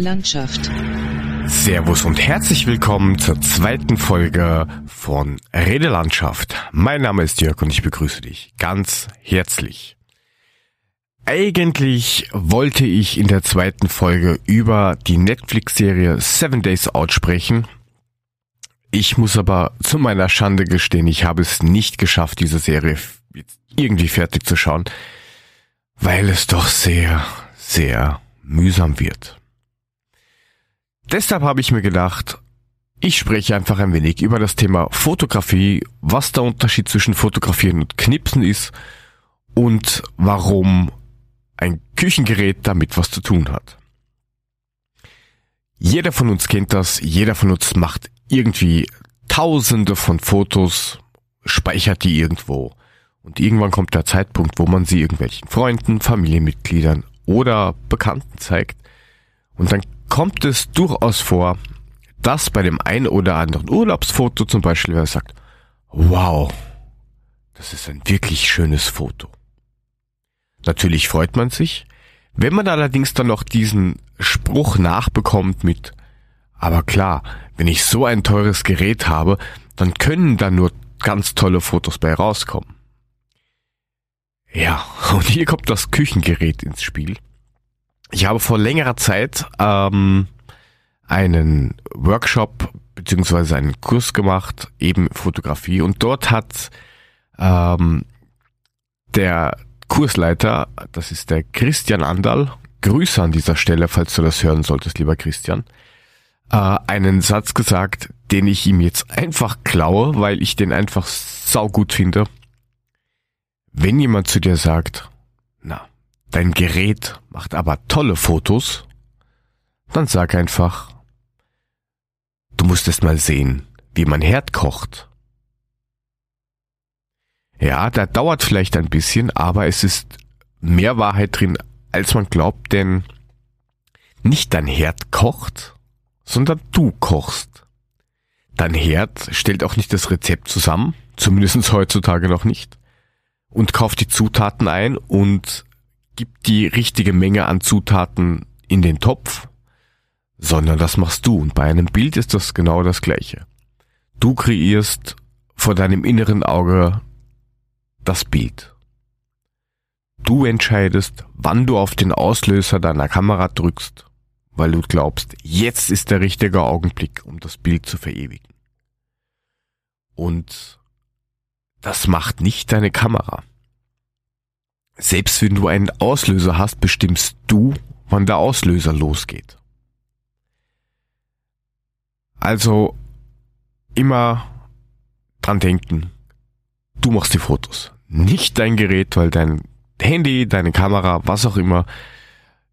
Landschaft. Servus und herzlich willkommen zur zweiten Folge von Redelandschaft. Mein Name ist Jörg und ich begrüße dich ganz herzlich. Eigentlich wollte ich in der zweiten Folge über die Netflix-Serie Seven Days Out sprechen. Ich muss aber zu meiner Schande gestehen, ich habe es nicht geschafft, diese Serie irgendwie fertig zu schauen, weil es doch sehr, sehr mühsam wird. Deshalb habe ich mir gedacht, ich spreche einfach ein wenig über das Thema Fotografie, was der Unterschied zwischen Fotografieren und Knipsen ist und warum ein Küchengerät damit was zu tun hat. Jeder von uns kennt das, jeder von uns macht irgendwie tausende von Fotos, speichert die irgendwo. Und irgendwann kommt der Zeitpunkt, wo man sie irgendwelchen Freunden, Familienmitgliedern oder Bekannten zeigt. Und dann kommt es durchaus vor, dass bei dem ein oder anderen Urlaubsfoto zum Beispiel wer sagt, wow, das ist ein wirklich schönes Foto. Natürlich freut man sich. Wenn man allerdings dann noch diesen Spruch nachbekommt mit, aber klar, wenn ich so ein teures Gerät habe, dann können da nur ganz tolle Fotos bei rauskommen. Ja, und hier kommt das Küchengerät ins Spiel. Ich habe vor längerer Zeit ähm, einen Workshop beziehungsweise einen Kurs gemacht, eben Fotografie, und dort hat ähm, der Kursleiter, das ist der Christian Andal, Grüße an dieser Stelle, falls du das hören solltest, lieber Christian, äh, einen Satz gesagt, den ich ihm jetzt einfach klaue, weil ich den einfach saugut finde. Wenn jemand zu dir sagt, na, dein Gerät macht aber tolle Fotos, dann sag einfach, du musst es mal sehen, wie man Herd kocht. Ja, da dauert vielleicht ein bisschen, aber es ist mehr Wahrheit drin, als man glaubt, denn nicht dein Herd kocht, sondern du kochst. Dein Herd stellt auch nicht das Rezept zusammen, zumindest heutzutage noch nicht, und kauft die Zutaten ein und gibt die richtige Menge an Zutaten in den Topf, sondern das machst du. Und bei einem Bild ist das genau das Gleiche. Du kreierst vor deinem inneren Auge das Bild. Du entscheidest, wann du auf den Auslöser deiner Kamera drückst, weil du glaubst, jetzt ist der richtige Augenblick, um das Bild zu verewigen. Und das macht nicht deine Kamera. Selbst wenn du einen Auslöser hast, bestimmst du, wann der Auslöser losgeht. Also immer dran denken, du machst die Fotos. Nicht dein Gerät, weil dein Handy, deine Kamera, was auch immer,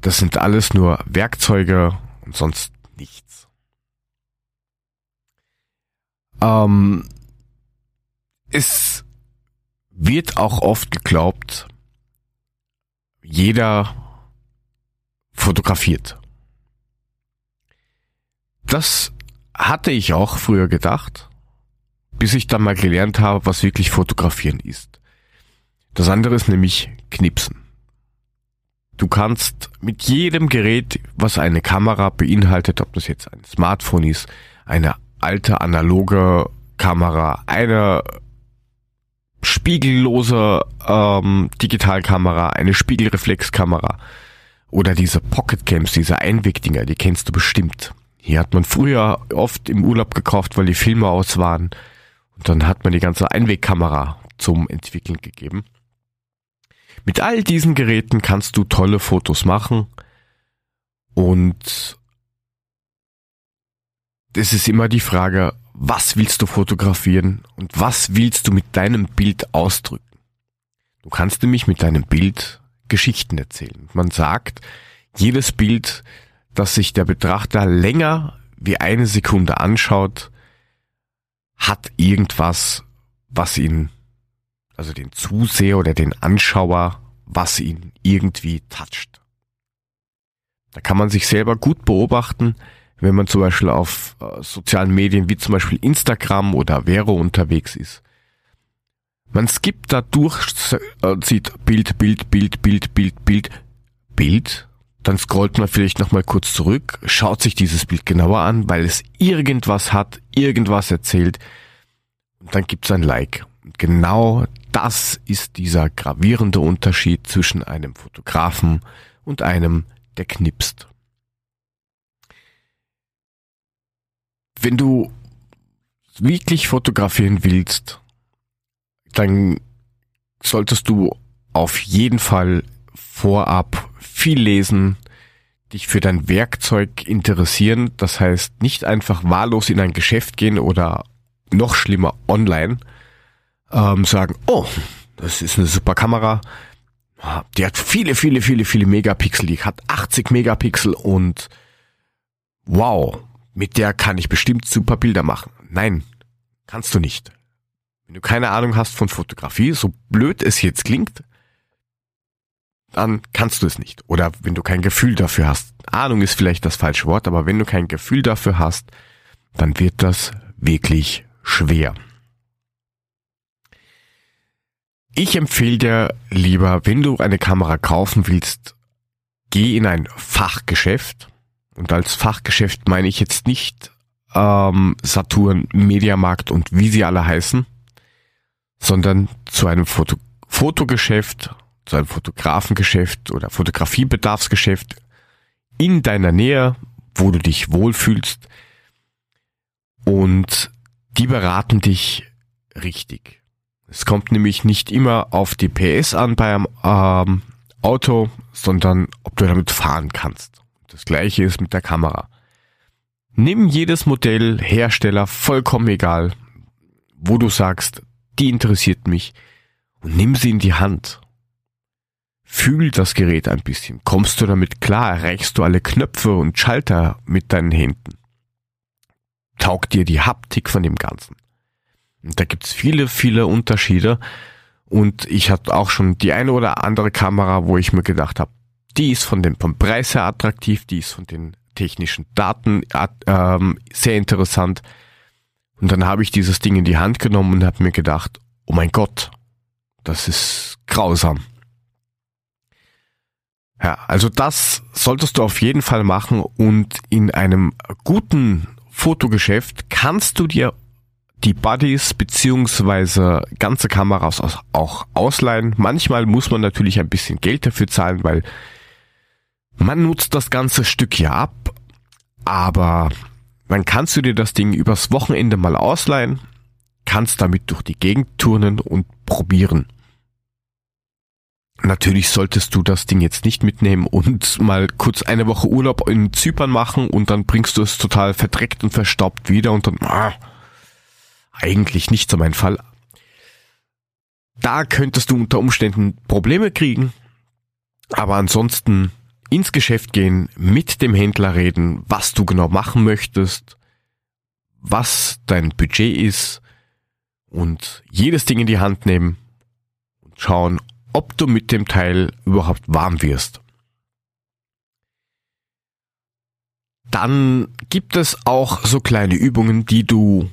das sind alles nur Werkzeuge und sonst nichts. Ähm, es wird auch oft geglaubt, jeder fotografiert. Das hatte ich auch früher gedacht bis ich dann mal gelernt habe, was wirklich fotografieren ist. Das andere ist nämlich Knipsen. Du kannst mit jedem Gerät, was eine Kamera beinhaltet, ob das jetzt ein Smartphone ist, eine alte analoge Kamera, eine spiegellose ähm, Digitalkamera, eine Spiegelreflexkamera oder diese Pocketcams, diese Einwegdinger, die kennst du bestimmt. Hier hat man früher oft im Urlaub gekauft, weil die Filme aus waren. Und dann hat man die ganze Einwegkamera zum Entwickeln gegeben. Mit all diesen Geräten kannst du tolle Fotos machen und es ist immer die Frage, was willst du fotografieren und was willst du mit deinem Bild ausdrücken? Du kannst nämlich mit deinem Bild Geschichten erzählen. Man sagt, jedes Bild, das sich der Betrachter länger wie eine Sekunde anschaut, hat irgendwas, was ihn, also den Zuseher oder den Anschauer, was ihn irgendwie toucht. Da kann man sich selber gut beobachten, wenn man zum Beispiel auf äh, sozialen Medien wie zum Beispiel Instagram oder Vero unterwegs ist. Man skippt da durch, äh, sieht Bild, Bild, Bild, Bild, Bild, Bild, Bild. dann scrollt man vielleicht nochmal kurz zurück, schaut sich dieses Bild genauer an, weil es irgendwas hat, irgendwas erzählt. Und dann gibt's ein Like. Und genau das ist dieser gravierende Unterschied zwischen einem Fotografen und einem, der knipst. Wenn du wirklich fotografieren willst, dann solltest du auf jeden Fall vorab viel lesen, dich für dein Werkzeug interessieren. Das heißt, nicht einfach wahllos in ein Geschäft gehen oder noch schlimmer online ähm, sagen, oh, das ist eine super Kamera. Die hat viele, viele, viele, viele Megapixel. Die hat 80 Megapixel und wow, mit der kann ich bestimmt super Bilder machen. Nein, kannst du nicht. Wenn du keine Ahnung hast von Fotografie, so blöd es jetzt klingt, dann kannst du es nicht. Oder wenn du kein Gefühl dafür hast. Ahnung ist vielleicht das falsche Wort, aber wenn du kein Gefühl dafür hast, dann wird das wirklich schwer. Ich empfehle dir lieber, wenn du eine Kamera kaufen willst, geh in ein Fachgeschäft. Und als Fachgeschäft meine ich jetzt nicht ähm, Saturn, Mediamarkt und wie sie alle heißen, sondern zu einem Foto Fotogeschäft, zu einem Fotografengeschäft oder Fotografiebedarfsgeschäft in deiner Nähe, wo du dich wohlfühlst und die beraten dich richtig. Es kommt nämlich nicht immer auf die PS an beim ähm, Auto, sondern ob du damit fahren kannst. Das gleiche ist mit der Kamera. Nimm jedes Modell, Hersteller, vollkommen egal, wo du sagst, die interessiert mich und nimm sie in die Hand. Fühl das Gerät ein bisschen. Kommst du damit klar? Erreichst du alle Knöpfe und Schalter mit deinen Händen? Taugt dir die Haptik von dem Ganzen? Und da gibt's viele, viele Unterschiede. Und ich hatte auch schon die eine oder andere Kamera, wo ich mir gedacht habe, die ist von dem vom Preis her attraktiv, die ist von den technischen Daten ähm, sehr interessant. Und dann habe ich dieses Ding in die Hand genommen und habe mir gedacht, oh mein Gott, das ist grausam. Ja, also das solltest du auf jeden Fall machen und in einem guten Fotogeschäft kannst du dir die Buddies beziehungsweise ganze Kameras auch ausleihen. Manchmal muss man natürlich ein bisschen Geld dafür zahlen, weil man nutzt das ganze Stück ja ab, aber dann kannst du dir das Ding übers Wochenende mal ausleihen, kannst damit durch die Gegend turnen und probieren. Natürlich solltest du das Ding jetzt nicht mitnehmen und mal kurz eine Woche Urlaub in Zypern machen und dann bringst du es total verdreckt und verstaubt wieder und dann, ah, eigentlich nicht so mein Fall. Da könntest du unter Umständen Probleme kriegen, aber ansonsten ins Geschäft gehen, mit dem Händler reden, was du genau machen möchtest, was dein Budget ist und jedes Ding in die Hand nehmen und schauen, ob du mit dem Teil überhaupt warm wirst. Dann gibt es auch so kleine Übungen, die du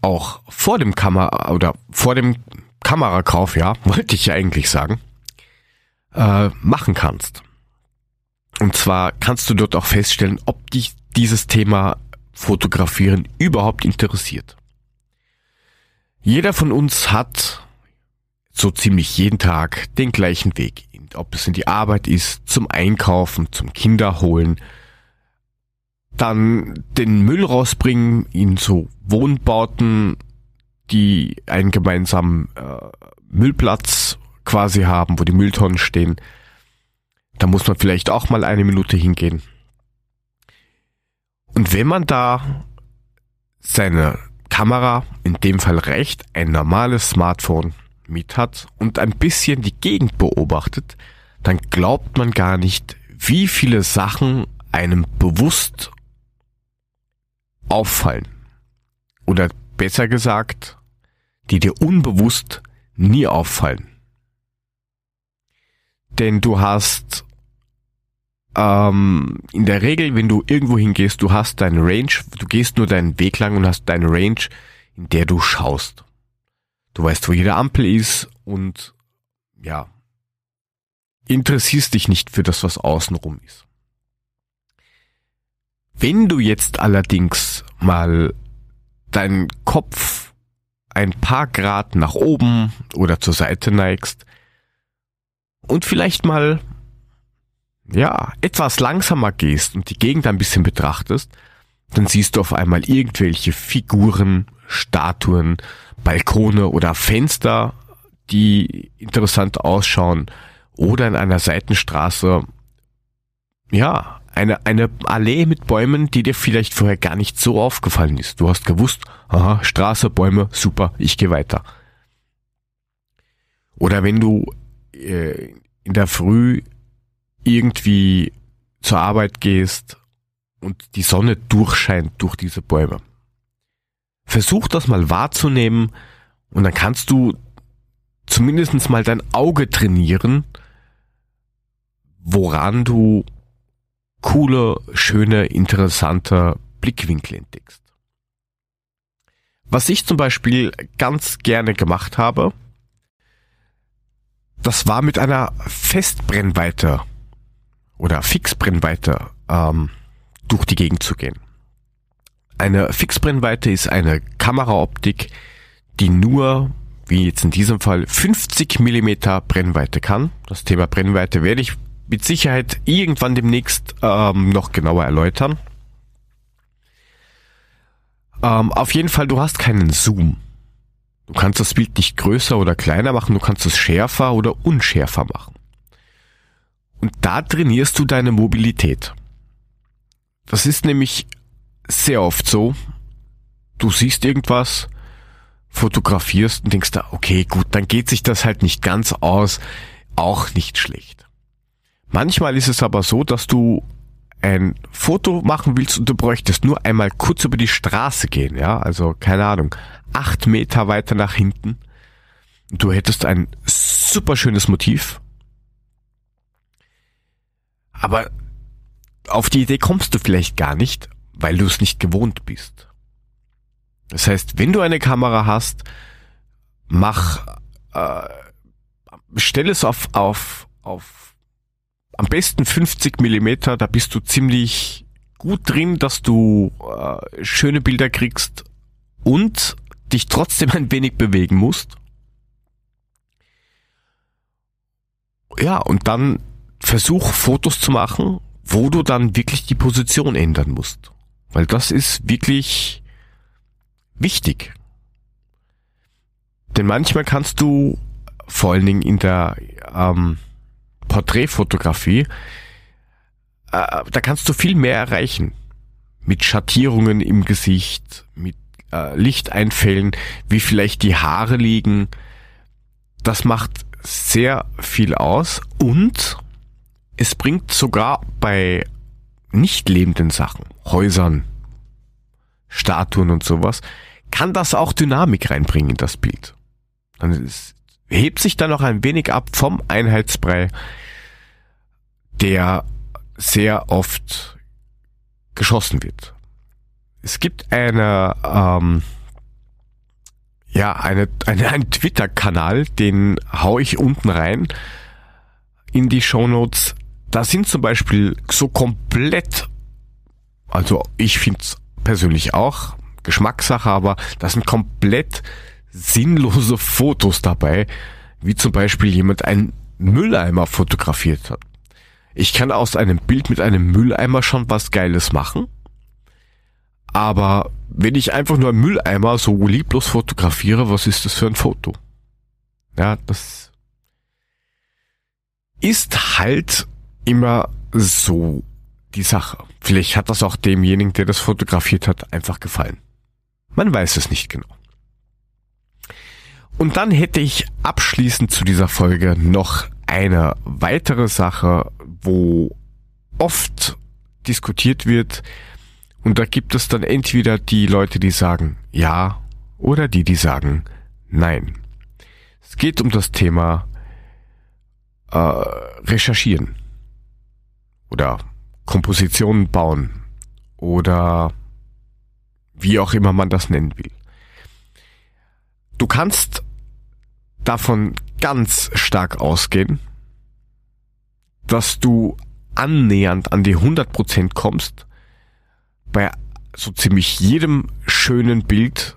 auch vor dem Kamera oder vor dem Kamerakauf, ja, wollte ich ja eigentlich sagen, äh, machen kannst. Und zwar kannst du dort auch feststellen, ob dich dieses Thema Fotografieren überhaupt interessiert. Jeder von uns hat so ziemlich jeden Tag den gleichen Weg. Ob es in die Arbeit ist, zum Einkaufen, zum Kinderholen, dann den Müll rausbringen, ihn zu Wohnbauten, die einen gemeinsamen äh, Müllplatz quasi haben, wo die Mülltonnen stehen. Da muss man vielleicht auch mal eine Minute hingehen. Und wenn man da seine Kamera, in dem Fall recht, ein normales Smartphone mit hat und ein bisschen die Gegend beobachtet, dann glaubt man gar nicht, wie viele Sachen einem bewusst auffallen. Oder besser gesagt, die dir unbewusst nie auffallen. Denn du hast ähm, in der Regel, wenn du irgendwo hingehst, du hast deine Range, du gehst nur deinen Weg lang und hast deine Range, in der du schaust. Du weißt, wo jede Ampel ist und ja, interessierst dich nicht für das, was außenrum ist. Wenn du jetzt allerdings mal deinen Kopf ein paar Grad nach oben oder zur Seite neigst und vielleicht mal ja, etwas langsamer gehst und die Gegend ein bisschen betrachtest, dann siehst du auf einmal irgendwelche Figuren, Statuen, Balkone oder Fenster, die interessant ausschauen oder in einer Seitenstraße, ja, eine, eine Allee mit Bäumen, die dir vielleicht vorher gar nicht so aufgefallen ist. Du hast gewusst, aha, Straße, Bäume, super, ich gehe weiter. Oder wenn du äh, in der Früh irgendwie zur Arbeit gehst und die Sonne durchscheint durch diese Bäume. Versuch das mal wahrzunehmen und dann kannst du zumindest mal dein Auge trainieren, woran du coole, schöne, interessante Blickwinkel entdeckst. Was ich zum Beispiel ganz gerne gemacht habe, das war mit einer Festbrennweite oder Fixbrennweite ähm, durch die Gegend zu gehen. Eine Fixbrennweite ist eine Kameraoptik, die nur, wie jetzt in diesem Fall, 50 Millimeter Brennweite kann. Das Thema Brennweite werde ich mit Sicherheit irgendwann demnächst ähm, noch genauer erläutern. Ähm, auf jeden Fall, du hast keinen Zoom. Du kannst das Bild nicht größer oder kleiner machen, du kannst es schärfer oder unschärfer machen. Und da trainierst du deine Mobilität. Das ist nämlich sehr oft so. Du siehst irgendwas, fotografierst und denkst da, okay, gut, dann geht sich das halt nicht ganz aus, auch nicht schlecht. Manchmal ist es aber so, dass du ein Foto machen willst und du bräuchtest nur einmal kurz über die Straße gehen, ja, also keine Ahnung, acht Meter weiter nach hinten. Du hättest ein super schönes Motiv. Aber auf die Idee kommst du vielleicht gar nicht, weil du es nicht gewohnt bist. Das heißt, wenn du eine Kamera hast, mach, äh, stell es auf, auf, auf am besten 50 Millimeter, da bist du ziemlich gut drin, dass du äh, schöne Bilder kriegst und dich trotzdem ein wenig bewegen musst. Ja, und dann versuch Fotos zu machen, wo du dann wirklich die Position ändern musst. Weil das ist wirklich wichtig. Denn manchmal kannst du vor allen Dingen in der ähm, Porträtfotografie, äh, da kannst du viel mehr erreichen. Mit Schattierungen im Gesicht, mit äh, Lichteinfällen, wie vielleicht die Haare liegen. Das macht sehr viel aus und es bringt sogar bei nicht lebenden Sachen, Häusern, Statuen und sowas, kann das auch Dynamik reinbringen in das Bild. Dann hebt sich dann noch ein wenig ab vom Einheitsbrei, der sehr oft geschossen wird. Es gibt eine, ähm, ja, eine, eine, einen Twitter-Kanal, den hau ich unten rein in die Show Notes. Da sind zum Beispiel so komplett, also ich finde es persönlich auch, Geschmackssache, aber da sind komplett sinnlose Fotos dabei, wie zum Beispiel jemand einen Mülleimer fotografiert hat. Ich kann aus einem Bild mit einem Mülleimer schon was Geiles machen, aber wenn ich einfach nur einen Mülleimer so lieblos fotografiere, was ist das für ein Foto? Ja, das ist halt immer so die Sache. Vielleicht hat das auch demjenigen, der das fotografiert hat, einfach gefallen. Man weiß es nicht genau. Und dann hätte ich abschließend zu dieser Folge noch eine weitere Sache, wo oft diskutiert wird, und da gibt es dann entweder die Leute, die sagen ja oder die, die sagen nein. Es geht um das Thema äh, Recherchieren oder Kompositionen bauen oder wie auch immer man das nennen will. Du kannst davon ganz stark ausgehen, dass du annähernd an die 100% kommst, bei so ziemlich jedem schönen Bild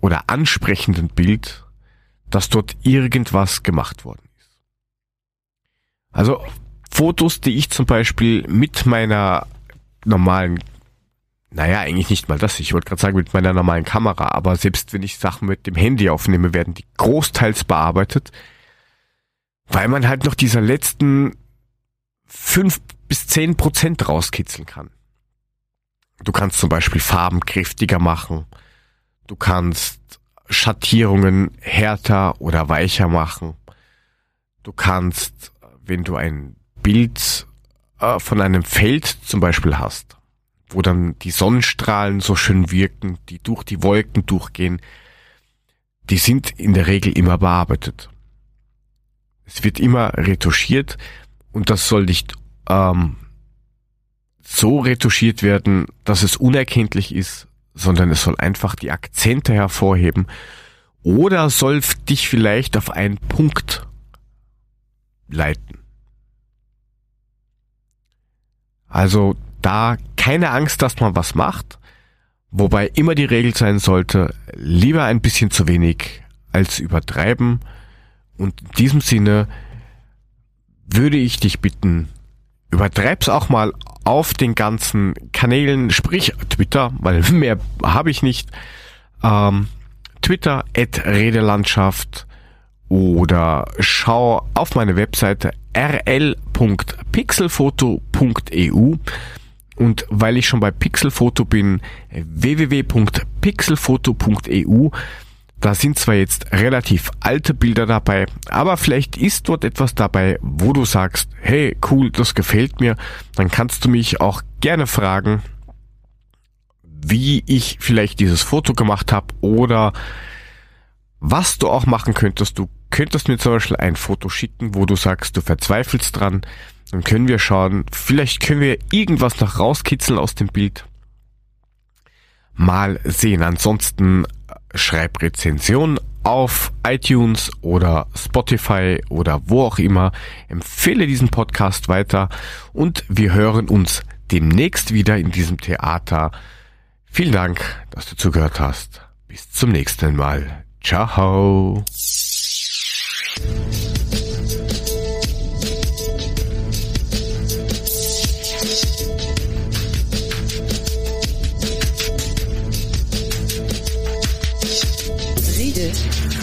oder ansprechenden Bild, dass dort irgendwas gemacht worden ist. Also Fotos, die ich zum Beispiel mit meiner normalen, naja, eigentlich nicht mal das, ich wollte gerade sagen mit meiner normalen Kamera, aber selbst wenn ich Sachen mit dem Handy aufnehme, werden die großteils bearbeitet, weil man halt noch dieser letzten fünf bis zehn Prozent rauskitzeln kann. Du kannst zum Beispiel Farben kräftiger machen. Du kannst Schattierungen härter oder weicher machen. Du kannst, wenn du ein Bild äh, von einem Feld zum Beispiel hast, wo dann die Sonnenstrahlen so schön wirken, die durch die Wolken durchgehen, die sind in der Regel immer bearbeitet. Es wird immer retuschiert und das soll nicht ähm, so retuschiert werden, dass es unerkenntlich ist, sondern es soll einfach die Akzente hervorheben oder soll dich vielleicht auf einen Punkt leiten. Also da keine Angst, dass man was macht, wobei immer die Regel sein sollte, lieber ein bisschen zu wenig als übertreiben. Und in diesem Sinne würde ich dich bitten, übertreib's auch mal auf den ganzen Kanälen, sprich Twitter, weil mehr habe ich nicht. Ähm, Twitter, at Redelandschaft oder schau auf meine Webseite rl.pixelfoto.eu und weil ich schon bei Pixelfoto bin, www.pixelfoto.eu da sind zwar jetzt relativ alte Bilder dabei, aber vielleicht ist dort etwas dabei, wo du sagst, hey, cool, das gefällt mir. Dann kannst du mich auch gerne fragen, wie ich vielleicht dieses Foto gemacht habe oder was du auch machen könntest. Du könntest mir zum Beispiel ein Foto schicken, wo du sagst, du verzweifelst dran. Dann können wir schauen, vielleicht können wir irgendwas noch rauskitzeln aus dem Bild. Mal sehen. Ansonsten schreib Rezension auf iTunes oder Spotify oder wo auch immer. Empfehle diesen Podcast weiter und wir hören uns demnächst wieder in diesem Theater. Vielen Dank, dass du zugehört hast. Bis zum nächsten Mal. Ciao.